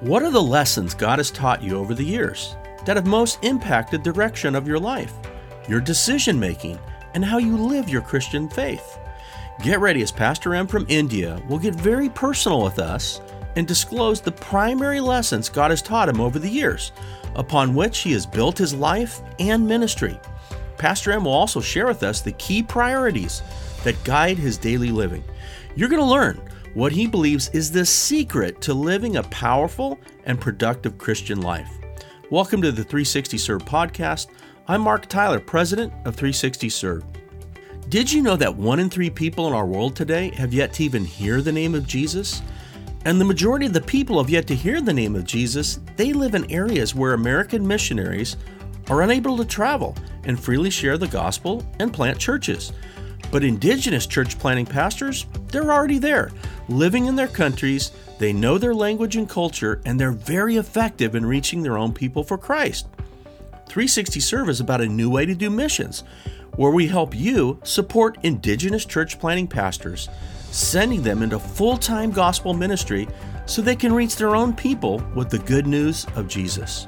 What are the lessons God has taught you over the years that have most impacted the direction of your life, your decision making, and how you live your Christian faith? Get ready as Pastor M from India will get very personal with us and disclose the primary lessons God has taught him over the years, upon which he has built his life and ministry. Pastor M will also share with us the key priorities that guide his daily living. You're going to learn what he believes is the secret to living a powerful and productive Christian life. Welcome to the 360 Serve podcast. I'm Mark Tyler, president of 360 Serve. Did you know that one in three people in our world today have yet to even hear the name of Jesus? And the majority of the people have yet to hear the name of Jesus. They live in areas where American missionaries are unable to travel and freely share the gospel and plant churches. But indigenous church planting pastors, they're already there, living in their countries, they know their language and culture, and they're very effective in reaching their own people for Christ. 360 Serve is about a new way to do missions, where we help you support indigenous church planting pastors, sending them into full time gospel ministry so they can reach their own people with the good news of Jesus.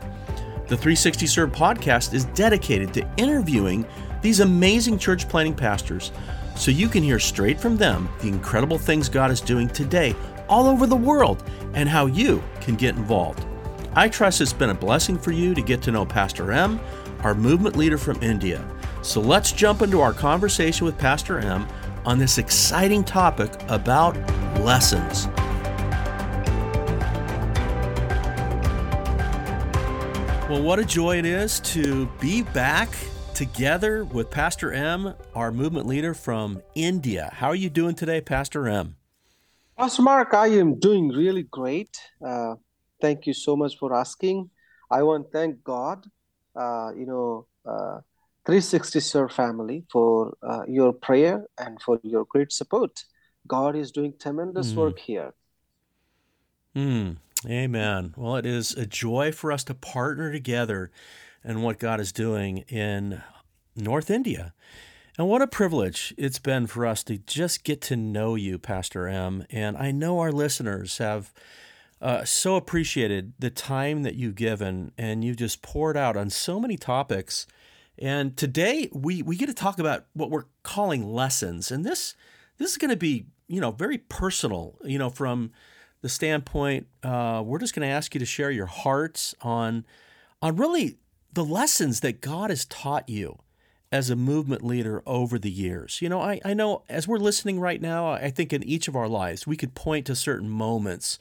The 360 Serve podcast is dedicated to interviewing these amazing church planting pastors so you can hear straight from them the incredible things God is doing today all over the world and how you can get involved. I trust it's been a blessing for you to get to know Pastor M, our movement leader from India. So let's jump into our conversation with Pastor M on this exciting topic about lessons. Well, what a joy it is to be back together with Pastor M, our movement leader from India. How are you doing today, Pastor M? Pastor Mark, I am doing really great. Uh, thank you so much for asking. I want to thank God, uh, you know, uh, 360 Serve family for uh, your prayer and for your great support. God is doing tremendous mm. work here. Mm. Amen. Well, it is a joy for us to partner together and what God is doing in North India. And what a privilege it's been for us to just get to know you, Pastor M. And I know our listeners have uh, so appreciated the time that you've given and you've just poured out on so many topics. And today we, we get to talk about what we're calling lessons. And this this is going to be, you know, very personal, you know, from the standpoint, uh, we're just going to ask you to share your hearts on on really the lessons that God has taught you as a movement leader over the years. You know, I, I know as we're listening right now, I think in each of our lives, we could point to certain moments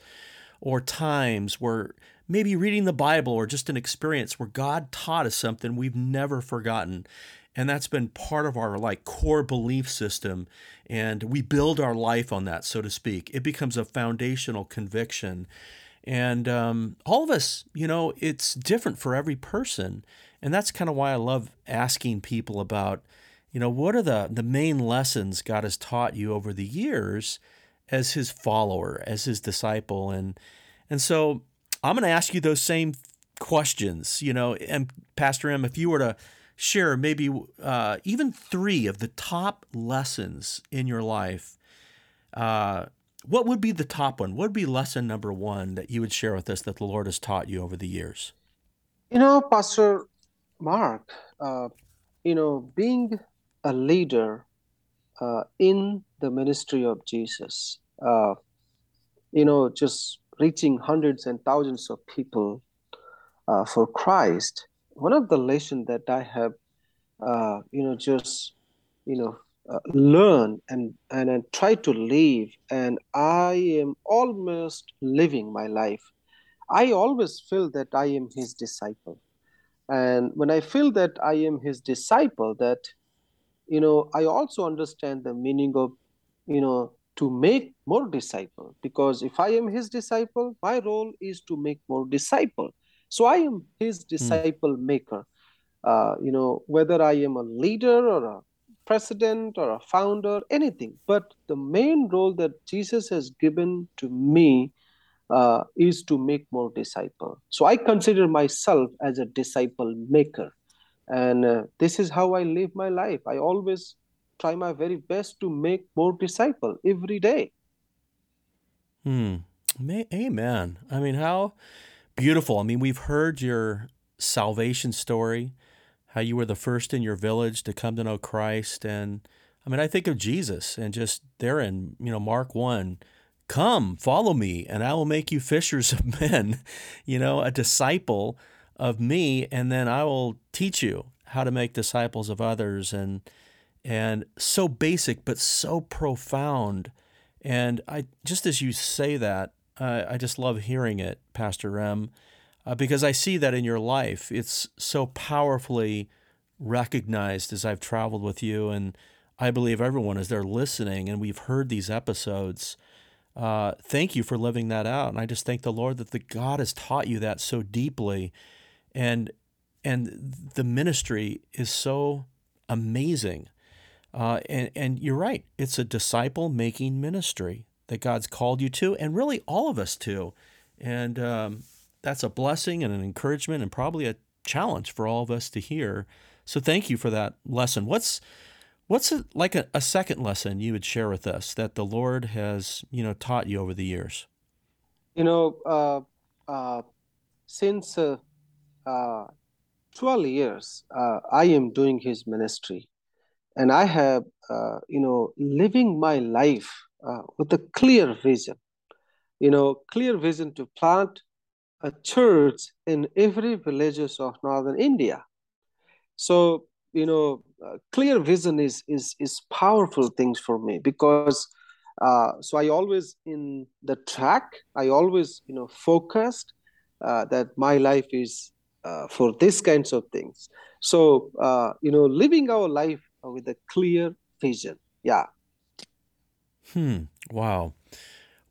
or times where maybe reading the Bible or just an experience where God taught us something we've never forgotten. And that's been part of our like core belief system. And we build our life on that, so to speak. It becomes a foundational conviction. And um, all of us, you know, it's different for every person. And that's kind of why I love asking people about, you know, what are the, the main lessons God has taught you over the years as his follower, as his disciple. And and so I'm going to ask you those same questions, you know, and Pastor M, if you were to share maybe uh, even three of the top lessons in your life, uh, what would be the top one? What would be lesson number one that you would share with us that the Lord has taught you over the years? You know, Pastor Mark, uh, you know, being a leader uh, in the ministry of Jesus, uh, you know, just reaching hundreds and thousands of people uh, for Christ. One of the lessons that I have, uh, you know, just, you know, uh, learn and, and and try to live. And i am almost living my life. I always feel that i am his disciple. And when i feel that i am his disciple that you know i also understand the meaning of you know to make more disciple. Because if i am his disciple my role is to make more disciple. So i am his hmm. disciple mm. maker. Uh, you know whether i am a leader or a president or a founder, anything. But the main role that Jesus has given to me uh, is to make more disciples. So I consider myself as a disciple maker. And uh, this is how I live my life. I always try my very best to make more disciple every day. Hmm. Amen. I mean, how beautiful. I mean, we've heard your salvation story, how you were the first in your village to come to know Christ. And I mean, I think of Jesus and just there in, you know, Mark 1 come, follow me, and I will make you fishers of men, you know, a disciple of me, and then I will teach you how to make disciples of others. And, and so basic, but so profound. And I just as you say that, uh, I just love hearing it, Pastor M, uh, because I see that in your life. It's so powerfully recognized as I've traveled with you, and I believe everyone as they're listening and we've heard these episodes. Uh, thank you for living that out, and I just thank the Lord that the God has taught you that so deeply, and and the ministry is so amazing. Uh, and and you're right, it's a disciple making ministry that God's called you to, and really all of us to. And um, that's a blessing and an encouragement, and probably a challenge for all of us to hear. So thank you for that lesson. What's what's a, like a, a second lesson you would share with us that the Lord has you know taught you over the years? You know, uh, uh, since uh, uh 12 years, uh, I am doing His ministry, and I have uh, you know living my life with a clear vision, you know, clear vision to plant a church in every villages of northern India. So you know, uh, clear vision is is is powerful things for me because uh, so I always in the track. I always you know focused uh, that my life is uh, for these kinds of things. So uh, you know, living our life with a clear vision. Yeah. Hmm. Wow.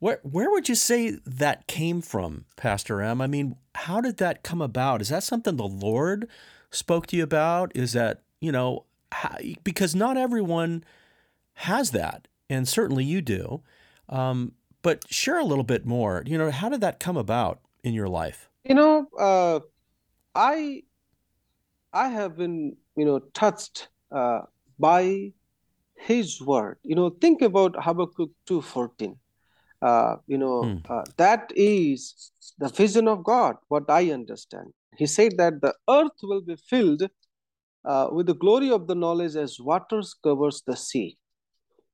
Where where would you say that came from, Pastor M? I mean, how did that come about? Is that something the Lord spoke to you about? Is that you know how, because not everyone has that, and certainly you do. Um, but share a little bit more. You know, how did that come about in your life? You know, uh, I I have been you know touched uh, by his word. You know, think about Habakkuk 2.14. Uh, you know, hmm. uh, that is the vision of God, what I understand. He said that the earth will be filled uh, with the glory of the knowledge as waters covers the sea.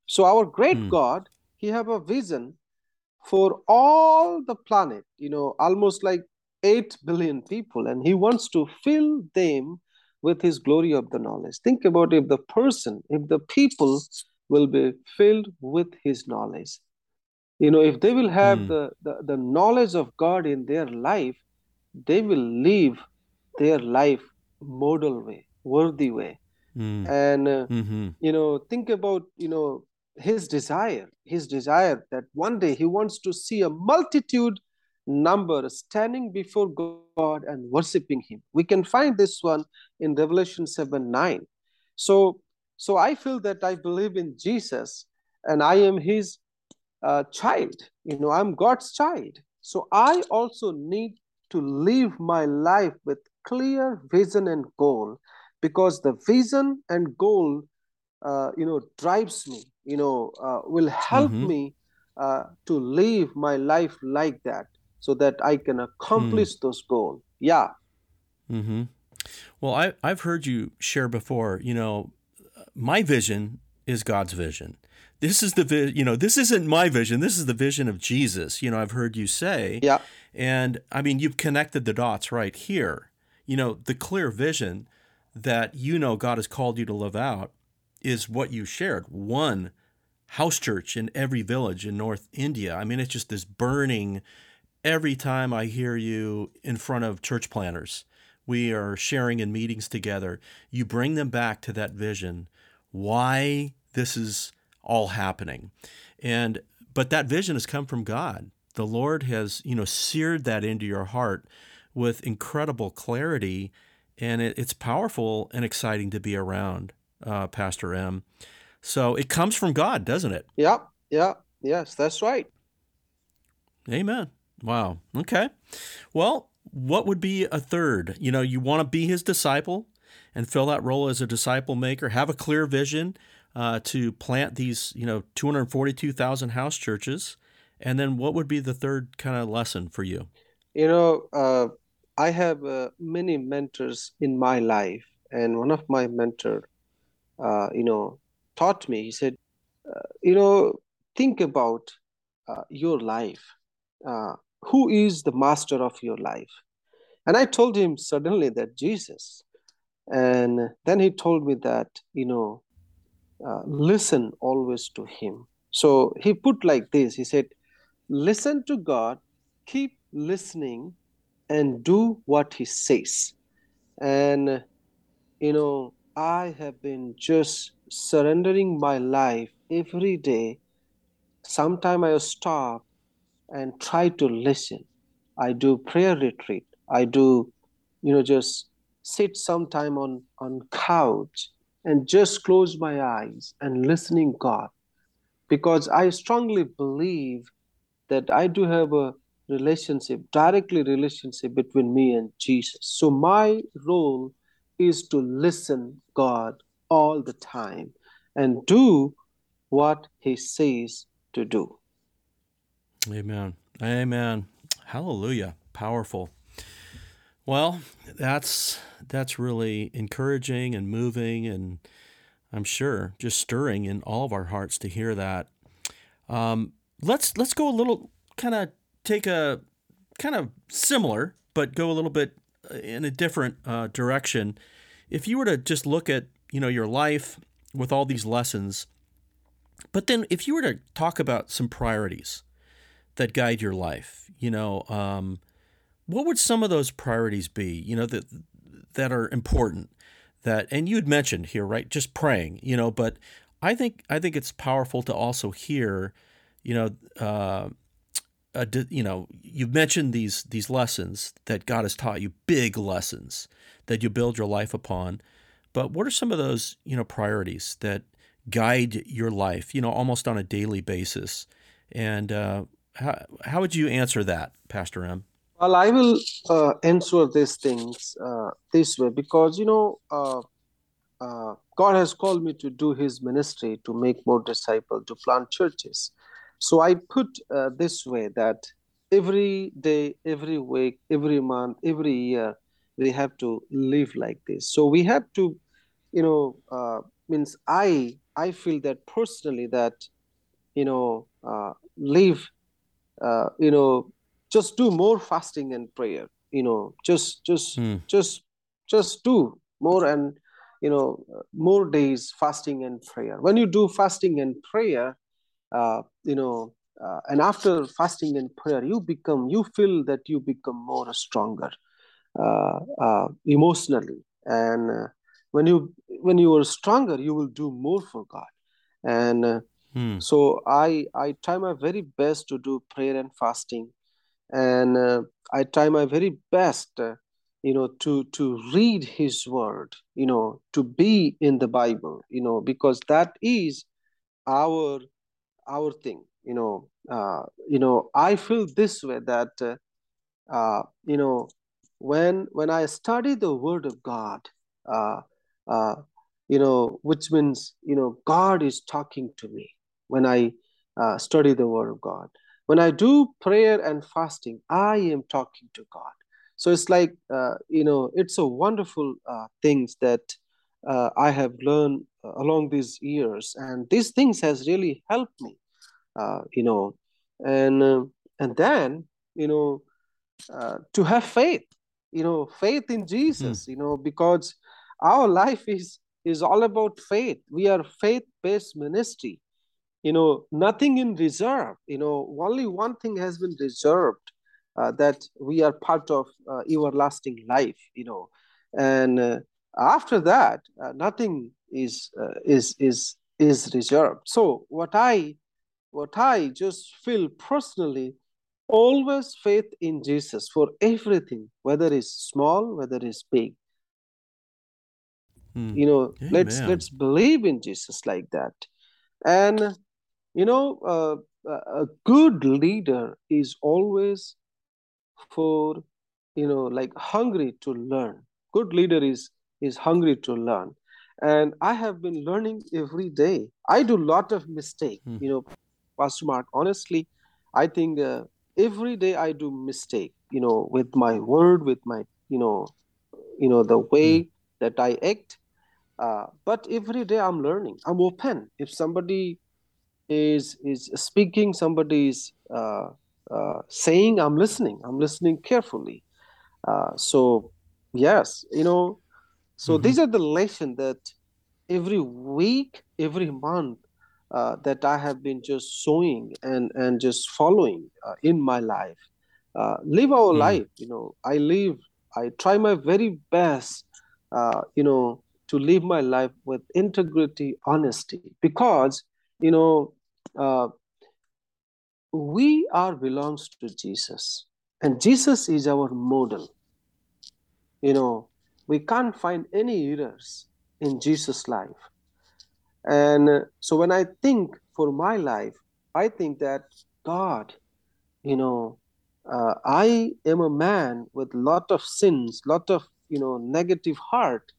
So our great hmm. God, he have a vision for all the planet, you know, almost like 8 billion people, and he wants to fill them with his glory of the knowledge. Think about if the person, if the people will be filled with his knowledge. You know, if they will have mm. the, the, the knowledge of God in their life, they will live their life model way, worthy way. Mm. And, uh, mm-hmm. you know, think about, you know, his desire, his desire that one day he wants to see a multitude number standing before God and worshiping Him. We can find this one in Revelation 7 9. So, so I feel that I believe in Jesus and I am His uh, child. You know, I'm God's child. So I also need to live my life with clear vision and goal because the vision and goal, uh, you know, drives me, you know, uh, will help mm-hmm. me uh, to live my life like that so that I can accomplish mm. those goals. Yeah. Mm-hmm. Well, I, I've heard you share before, you know, my vision is God's vision. This is the vi- you know this isn't my vision. This is the vision of Jesus. You know I've heard you say. Yeah. And I mean you've connected the dots right here. You know the clear vision that you know God has called you to live out is what you shared. One house church in every village in North India. I mean it's just this burning every time I hear you in front of church planters, we are sharing in meetings together, you bring them back to that vision, why this is all happening. And but that vision has come from God. The Lord has, you know, seared that into your heart with incredible clarity, and it, it's powerful and exciting to be around, uh, Pastor M. So it comes from God, doesn't it? Yeah, yeah, yes, that's right. Amen. Wow. Okay. Well, what would be a third? You know, you want to be his disciple and fill that role as a disciple maker, have a clear vision uh, to plant these, you know, 242,000 house churches And then what would be the third kind of lesson for you? You know, uh, I have uh, many mentors in my life, and one of my mentor, uh, you know, taught me. He said, uh, you know, think about uh, your life. Who is the master of your life? And I told him suddenly that Jesus. And then he told me that, you know, uh, listen always to him. So he put like this he said, listen to God, keep listening, and do what he says. And, you know, I have been just surrendering my life every day. Sometime I stop and try to listen. I do prayer retreat. I do, you know, just sit sometime on on couch and just close my eyes and listening God, because I strongly believe that I do have a relationship, directly relationship between me and Jesus. So my role is to listen God all the time and do what He says to do. Amen. Amen. Hallelujah. Powerful. Well, that's that's really encouraging and moving, and I'm sure just stirring in all of our hearts to hear that. Um, let's let's go a little kind of take a kind of similar, but go a little bit uh, in a different uh, direction. If you were to just look at you know your life with all these lessons, but then if you were to talk about some priorities that guide your life, you know. Um, what would some of those priorities be? You know that that are important. That and you had mentioned here, right? Just praying, you know. But I think I think it's powerful to also hear, you know, uh, you know, you've mentioned these these lessons that God has taught you, big lessons that you build your life upon. But what are some of those, you know, priorities that guide your life, you know, almost on a daily basis? And uh, how how would you answer that, Pastor M? Well, I will uh, answer these things uh, this way because you know uh, uh, God has called me to do His ministry to make more disciples, to plant churches. So I put uh, this way that every day, every week, every month, every year, we have to live like this. So we have to, you know, uh, means I I feel that personally that you know live, you know just do more fasting and prayer you know just just mm. just just do more and you know more days fasting and prayer when you do fasting and prayer uh, you know uh, and after fasting and prayer you become you feel that you become more stronger uh, uh emotionally and uh, when you when you are stronger you will do more for god and mm. so i i try my very best to do prayer and fasting and uh, I try my very best, uh, you know, to to read His Word, you know, to be in the Bible, you know, because that is our our thing, you know. Uh, you know, I feel this way that, uh, uh, you know, when when I study the Word of God, uh, uh, you know, which means you know God is talking to me when I uh, study the Word of God when I do prayer and fasting, I am talking to God. So it's like, uh, you know, it's a wonderful uh, things that uh, I have learned uh, along these years. And these things has really helped me, uh, you know, and, uh, and then, you know, to have faith, you know, faith in Jesus, mm. you know, because our life is, is all about faith. We are faith-based ministry you know nothing in reserve. You know only one thing has been reserved uh, that we are part of uh, everlasting life you know. And uh, after that uh, nothing is uh, is is is reserved. So what i what i just feel personally always faith in jesus for everything whether it's small whether it's big. Hmm. you know Amen. let's let's believe in jesus like that. And you know, uh, a good leader is always for, you know, like hungry to learn. Good leader is is hungry to learn, and I have been learning every day. I do a lot of mistake. Hmm. You know, Pastor Mark. Honestly, I think uh, every day I do mistake, you know, with my word, with my, you know, you know, the way mm. that I act. Uh, but every day I'm learning. I'm open. If somebody is is speaking, somebody is uh, uh, saying, I'm listening. I'm listening carefully. Uh, so yes, you know, so mm-hmm. these are the lesson that every week, every month, uh, that I have been just sowing and and just following uh, in my life. Uh, live our mm. life, you know. I live. I try my very best, uh, you know, to live my life with integrity, honesty, because you know uh, we are belongs to Jesus, and Jesus is our model. You know, we can't find any errors in Jesus' life. And uh, so when I think for my life, I think that God, you know, uh, I am a man with lot of sins, lot of you know negative heart,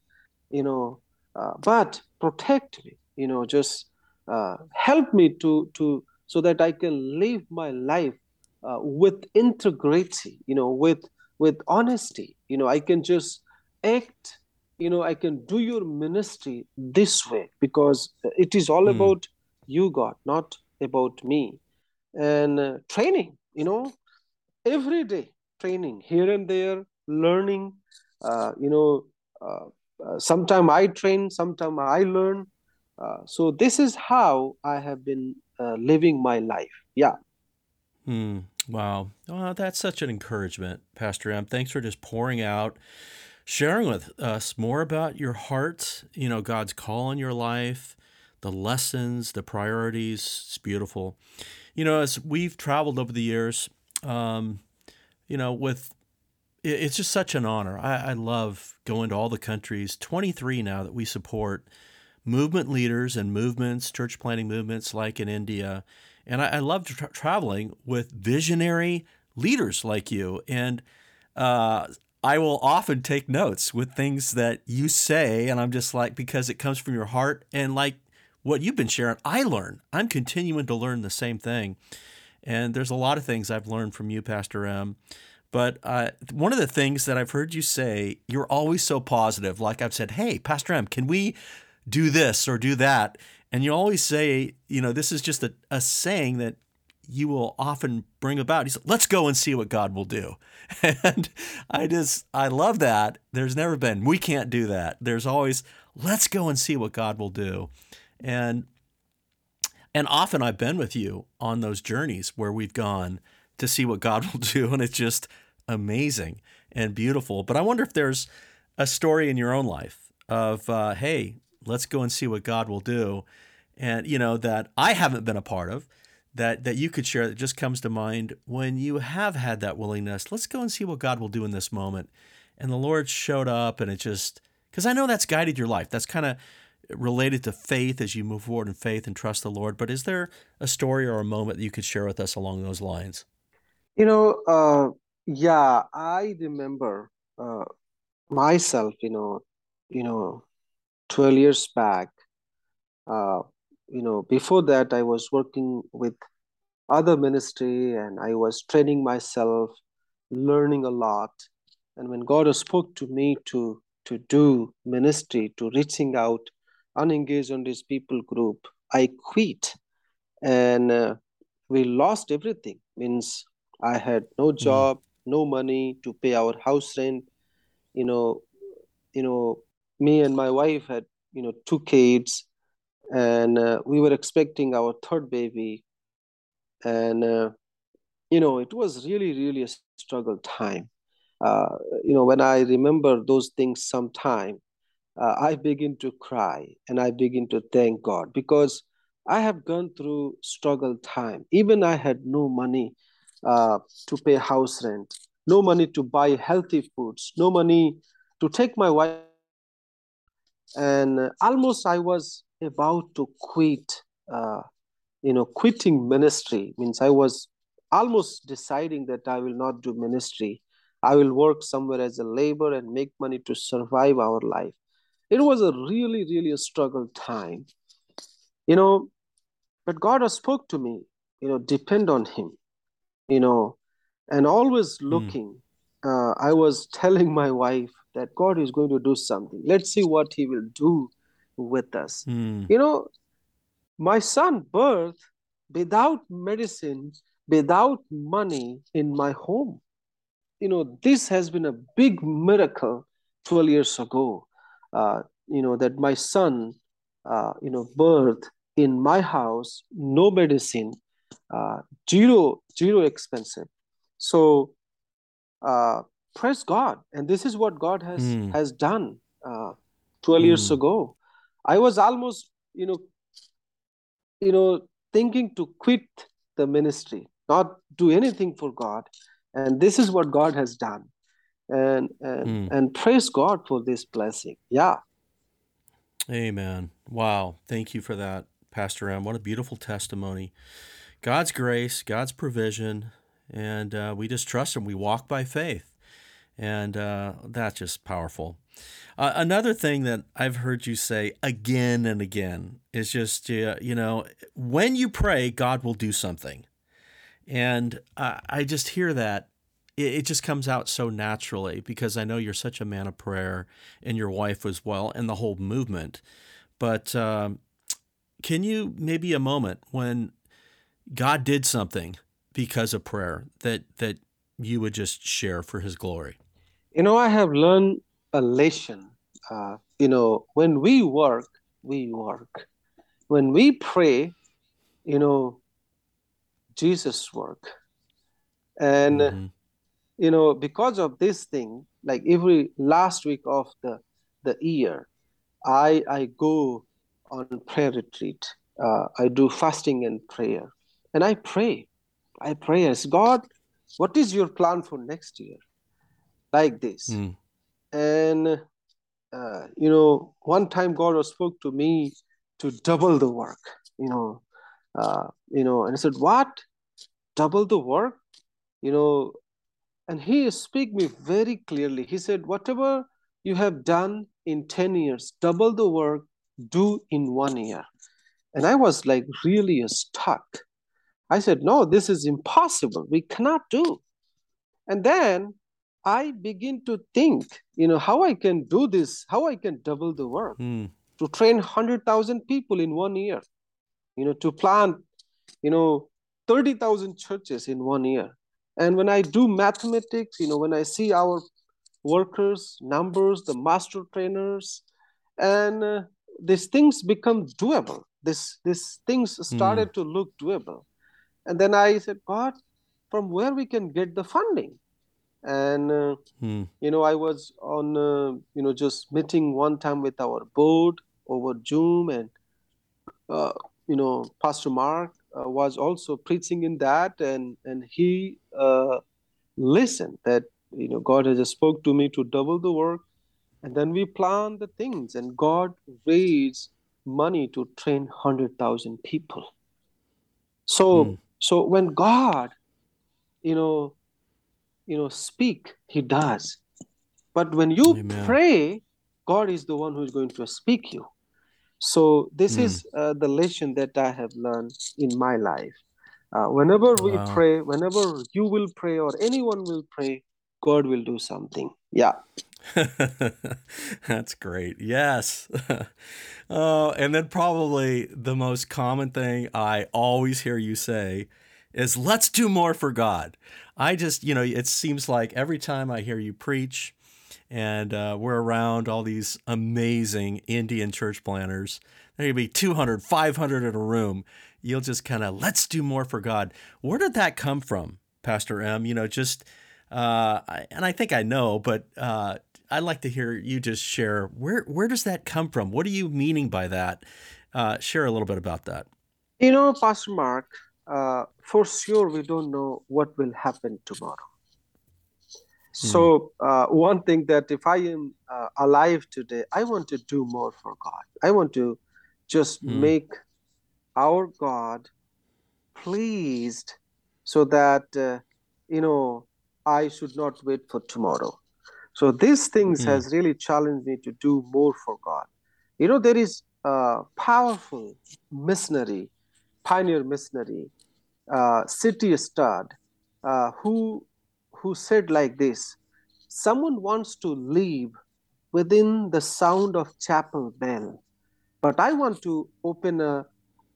you know, uh, but protect me, you know, just uh, help me to to so that I can live my life uh, with integrity, you know, with with honesty. You know, I can just act you know i can do your ministry this way because it is all mm. about you god not about me and uh, training you know every day training here and there learning uh, you know uh, uh, sometime i train sometime i learn uh, so this is how i have been uh, living my life yeah Hmm. Wow. Well, that's such an encouragement, Pastor M. Thanks for just pouring out sharing with us more about your heart, you know, God's call on your life, the lessons, the priorities. It's beautiful. You know, as we've traveled over the years, um, you know, with it's just such an honor. I, I love going to all the countries, 23 now that we support movement leaders and movements, church planting movements like in India. And I, I love tra- traveling with visionary leaders like you. And uh, I will often take notes with things that you say, and I'm just like, because it comes from your heart. And like what you've been sharing, I learn. I'm continuing to learn the same thing. And there's a lot of things I've learned from you, Pastor M. But uh, one of the things that I've heard you say, you're always so positive. Like I've said, hey, Pastor M, can we do this or do that? And you always say, you know, this is just a, a saying that you will often bring about. He said, let's go and see what God will do. And I just, I love that. There's never been, we can't do that. There's always, let's go and see what God will do. And, and often I've been with you on those journeys where we've gone to see what God will do. And it's just amazing and beautiful. But I wonder if there's a story in your own life of, uh, hey, let's go and see what God will do. And, you know, that I haven't been a part of that that you could share that just comes to mind. When you have had that willingness let's go and see what god will do in this moment. And the lord showed up and it just because i know that's guided your life. That's kind of related to faith as you move forward in faith and trust the lord. But is there a story or a moment that you could share with us along those lines? You know uh, yeah i remember uh, myself you know you know 12 years back uh, you know before that i was working with other ministry and i was training myself learning a lot. And when god spoke to me to to do ministry to reaching out unengaged on this people group i quit. And uh, we lost everything. Means i had no hmm. job no money to pay our house rent. You know you know me and my wife had you know two kids and uh, we were expecting our third baby. And uh, you know it was really really a struggle time. Uh, you know when i remember those things sometime uh, i begin to cry and i begin to thank god because i have gone through struggle time. Even i had no money uh, to pay house rent no money to buy healthy foods no money to take my wife and almost i was about to quit, uh, you know, quitting ministry means I was almost deciding that I will not do ministry. I will work somewhere as a labor and make money to survive our life. It was a really, really a struggle time, you know. But God has spoke to me, you know, depend on Him. you know, and always looking. Uh, I was telling my wife that God is going to do something. Let's see what He will do with us. Mm. You know, my son birth without medicine, without money in my home. You know, this has been a big miracle 12 years ago. Uh, you know, that my son, uh, you know, birth in my house, no medicine, uh, zero, zero expensive. So, uh, praise God. And this is what God has, Mm. has done uh, 12 years Mm. ago. I was almost, you know, you know, thinking to quit the ministry, not do anything for God. And this is what God has done. And and Mm. and praise God for this blessing. Yeah. Amen. Wow. Thank you for that, Pastor M. What a beautiful testimony. God's grace, God's provision, and uh, we just trust Him. We walk by faith. And uh, that's just powerful. Uh, another thing that I've heard you say again and again is just, uh, you know, when you pray, God will do something. And I, just hear that. It, it just comes out so naturally because I know you're such a man of prayer and your wife as well and the whole movement. But um, can you maybe a moment when God did something because of prayer that, that you would just share for his glory? You know, I have learned a lesson. Uh, you know, when we work, we work. When we pray, you know, Jesus work. And Mhm. you know, because of this thing, like every last week of the the year, I I go on prayer retreat. Uh, I do fasting and prayer, and I pray. I pray as God, what is your plan for next year? Like this, Mm. and uh, you know, one time God spoke to me to double the work. You know, uh, you know, and I said, "What? Double the work?" You know, and He speak me very clearly. He said, "Whatever you have done in ten years, double the work, do in one year." And I was like really stuck. I said, "No, this is impossible. We cannot do." And then I begin to think, you know, how I can do this, how I can double the work Mm. to train 100,000 people in one year, you know, to plant, you know, 30,000 churches in one year. And when I do mathematics, you know, when I see our workers, numbers, the master trainers, and uh, these things become doable. This, these things started to look doable. And then I said, God, from where we can get the funding? And uh, Mm. you know i was on uh, you know just meeting one time with our board over zoom and uh, you know pastor mark uh, was also preaching in that and and he uh, listened that you know god has just spoke to me to double the work and then we plan the things and god raised money to train 100000 people so Mm. so when god you know you know speak he does but when you Amen. pray god is the one who's going to speak you so this Mm. is uh, the lesson that i have learned in my life uh, whenever we Wow. pray whenever you will pray or anyone will pray god will do something yeah That's great. Yes. oh, and then probably the most common thing I always hear you say is, let's do more for God. I just, you know, it seems like every time I hear you preach and uh, we're around all these amazing Indian church planters, there could be 200, 500 in a room. You'll just kind of, let's do more for God. Where did that come from, Pastor M? You know, just, uh, and I think I know, but uh, I'd like to hear you just share where where does that come from? What are you meaning by that? Uh, share a little bit about that. you know pastor mark uh, for sure we don't know what will happen tomorrow. So uh, one thing that if i am uh, alive today i want to do more for god. I want to just Hmm. make our god pleased so that uh, you know i should not wait for tomorrow. So these things Hmm. has really challenged me to do more for god. You know there is a powerful missionary pioneer missionary uh, C.T. Studd uh, who who said like this someone wants to live within the sound of chapel bell but i want to open a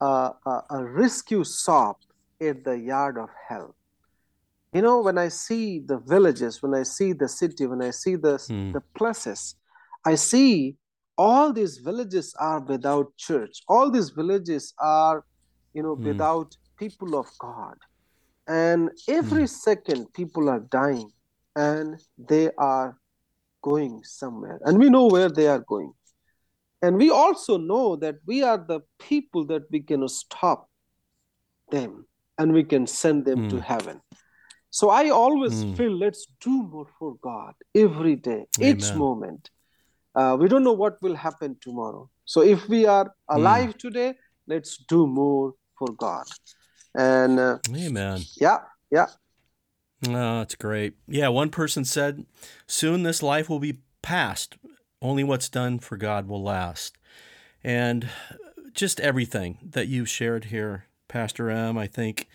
a, a, rescue shop at the yard of hell you know when i see the villages when i see the city when i see the Hmm. the places i see all these villages are without church all these villages are you know Hmm. without people of god. And every second people are dying and they are going somewhere. And we know where they are going. And we also know that we are the people that we can stop them and we can send them to Mm. heaven. So i always Mm. feel let's do more for god every day each moment. Uh, we don't know what will happen tomorrow. So if we are Mm. alive today let's do more for god and uh, Amen. yeah yeah Oh, that's great. Yeah, one person said, soon this life will be past. Only what's done for God will last. And just everything that you've shared here, Pastor M, I think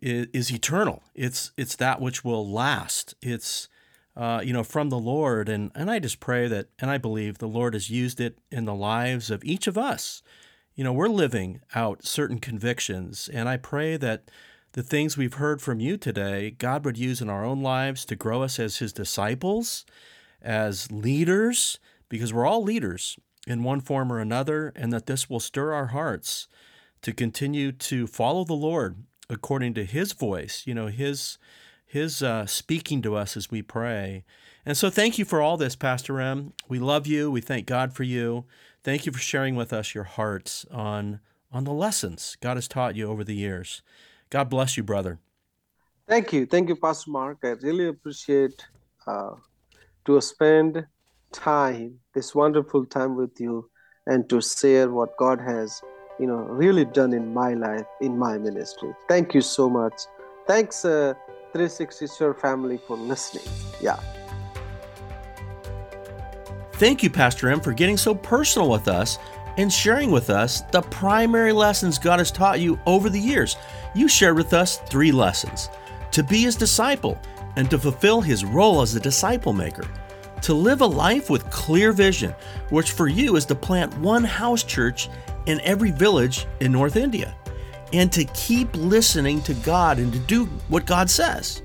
is, is eternal. It's it's that which will last. It's uh, you know from the Lord, and and I just pray that, and I believe the Lord has used it in the lives of each of us. You know, we're living out certain convictions, and I pray that the things we've heard from you today, God would use in our own lives to grow us as His disciples, as leaders, because we're all leaders in one form or another, and that this will stir our hearts to continue to follow the Lord according to His voice, you know, His His uh, speaking to us as we pray. And so, thank you for all this, Pastor M. We love you. We thank God for you. Thank you for sharing with us your hearts on on the lessons God has taught you over the years. God bless you, brother. Thank you. Thank you, Pastor Mark. I really appreciate uh, to spend time, this wonderful time with you, and to share what God has, you know, really done in my life, in my ministry. Thank you so much. Thanks, uh, 360 Church family, for listening. Yeah. Thank you, Pastor M, for getting so personal with us and sharing with us the primary lessons God has taught you over the years. You shared with us three lessons to be his disciple and to fulfill his role as a disciple maker, to live a life with clear vision, which for you is to plant one house church in every village in North India, and to keep listening to God and to do what God says.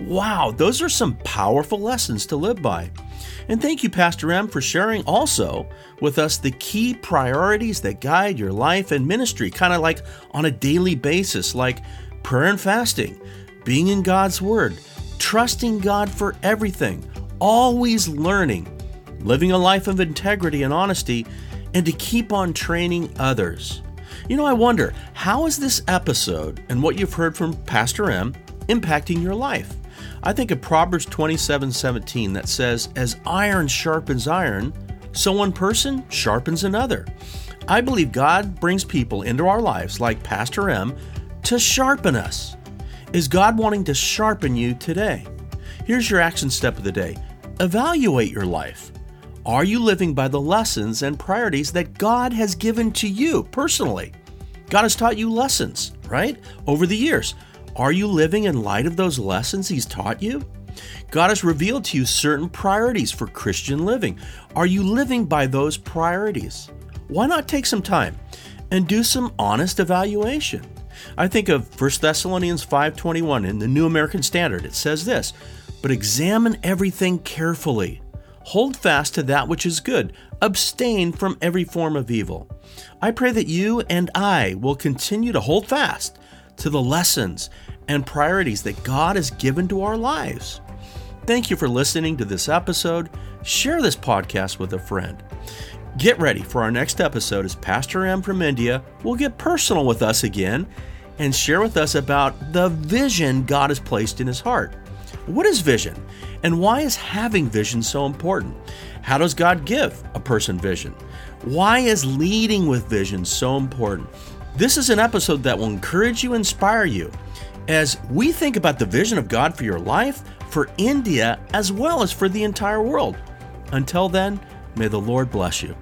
Wow, those are some powerful lessons to live by. And thank you, Pastor M, for sharing also with us the key priorities that guide your life and ministry, kind of like on a daily basis, like prayer and fasting, being in God's Word, trusting God for everything, always learning, living a life of integrity and honesty, and to keep on training others. You know, I wonder, how is this episode and what you've heard from Pastor M impacting your life? I think of Proverbs 27 17 that says, As iron sharpens iron, so one person sharpens another. I believe God brings people into our lives, like Pastor M, to sharpen us. Is God wanting to sharpen you today? Here's your action step of the day evaluate your life. Are you living by the lessons and priorities that God has given to you personally? God has taught you lessons, right? Over the years. Are you living in light of those lessons He's taught you? God has revealed to you certain priorities for Christian living. Are you living by those priorities? Why not take some time and do some honest evaluation? I think of 1 Thessalonians 5:21 in the New American Standard. It says this, "But examine everything carefully. Hold fast to that which is good. Abstain from every form of evil." I pray that you and I will continue to hold fast to the lessons and priorities that God has given to our lives. Thank you for listening to this episode. Share this podcast with a friend. Get ready for our next episode as Pastor M from India will get personal with us again and share with us about the vision God has placed in his heart. What is vision? And why is having vision so important? How does God give a person vision? Why is leading with vision so important? This is an episode that will encourage you, inspire you as we think about the vision of God for your life, for India, as well as for the entire world. Until then, may the Lord bless you.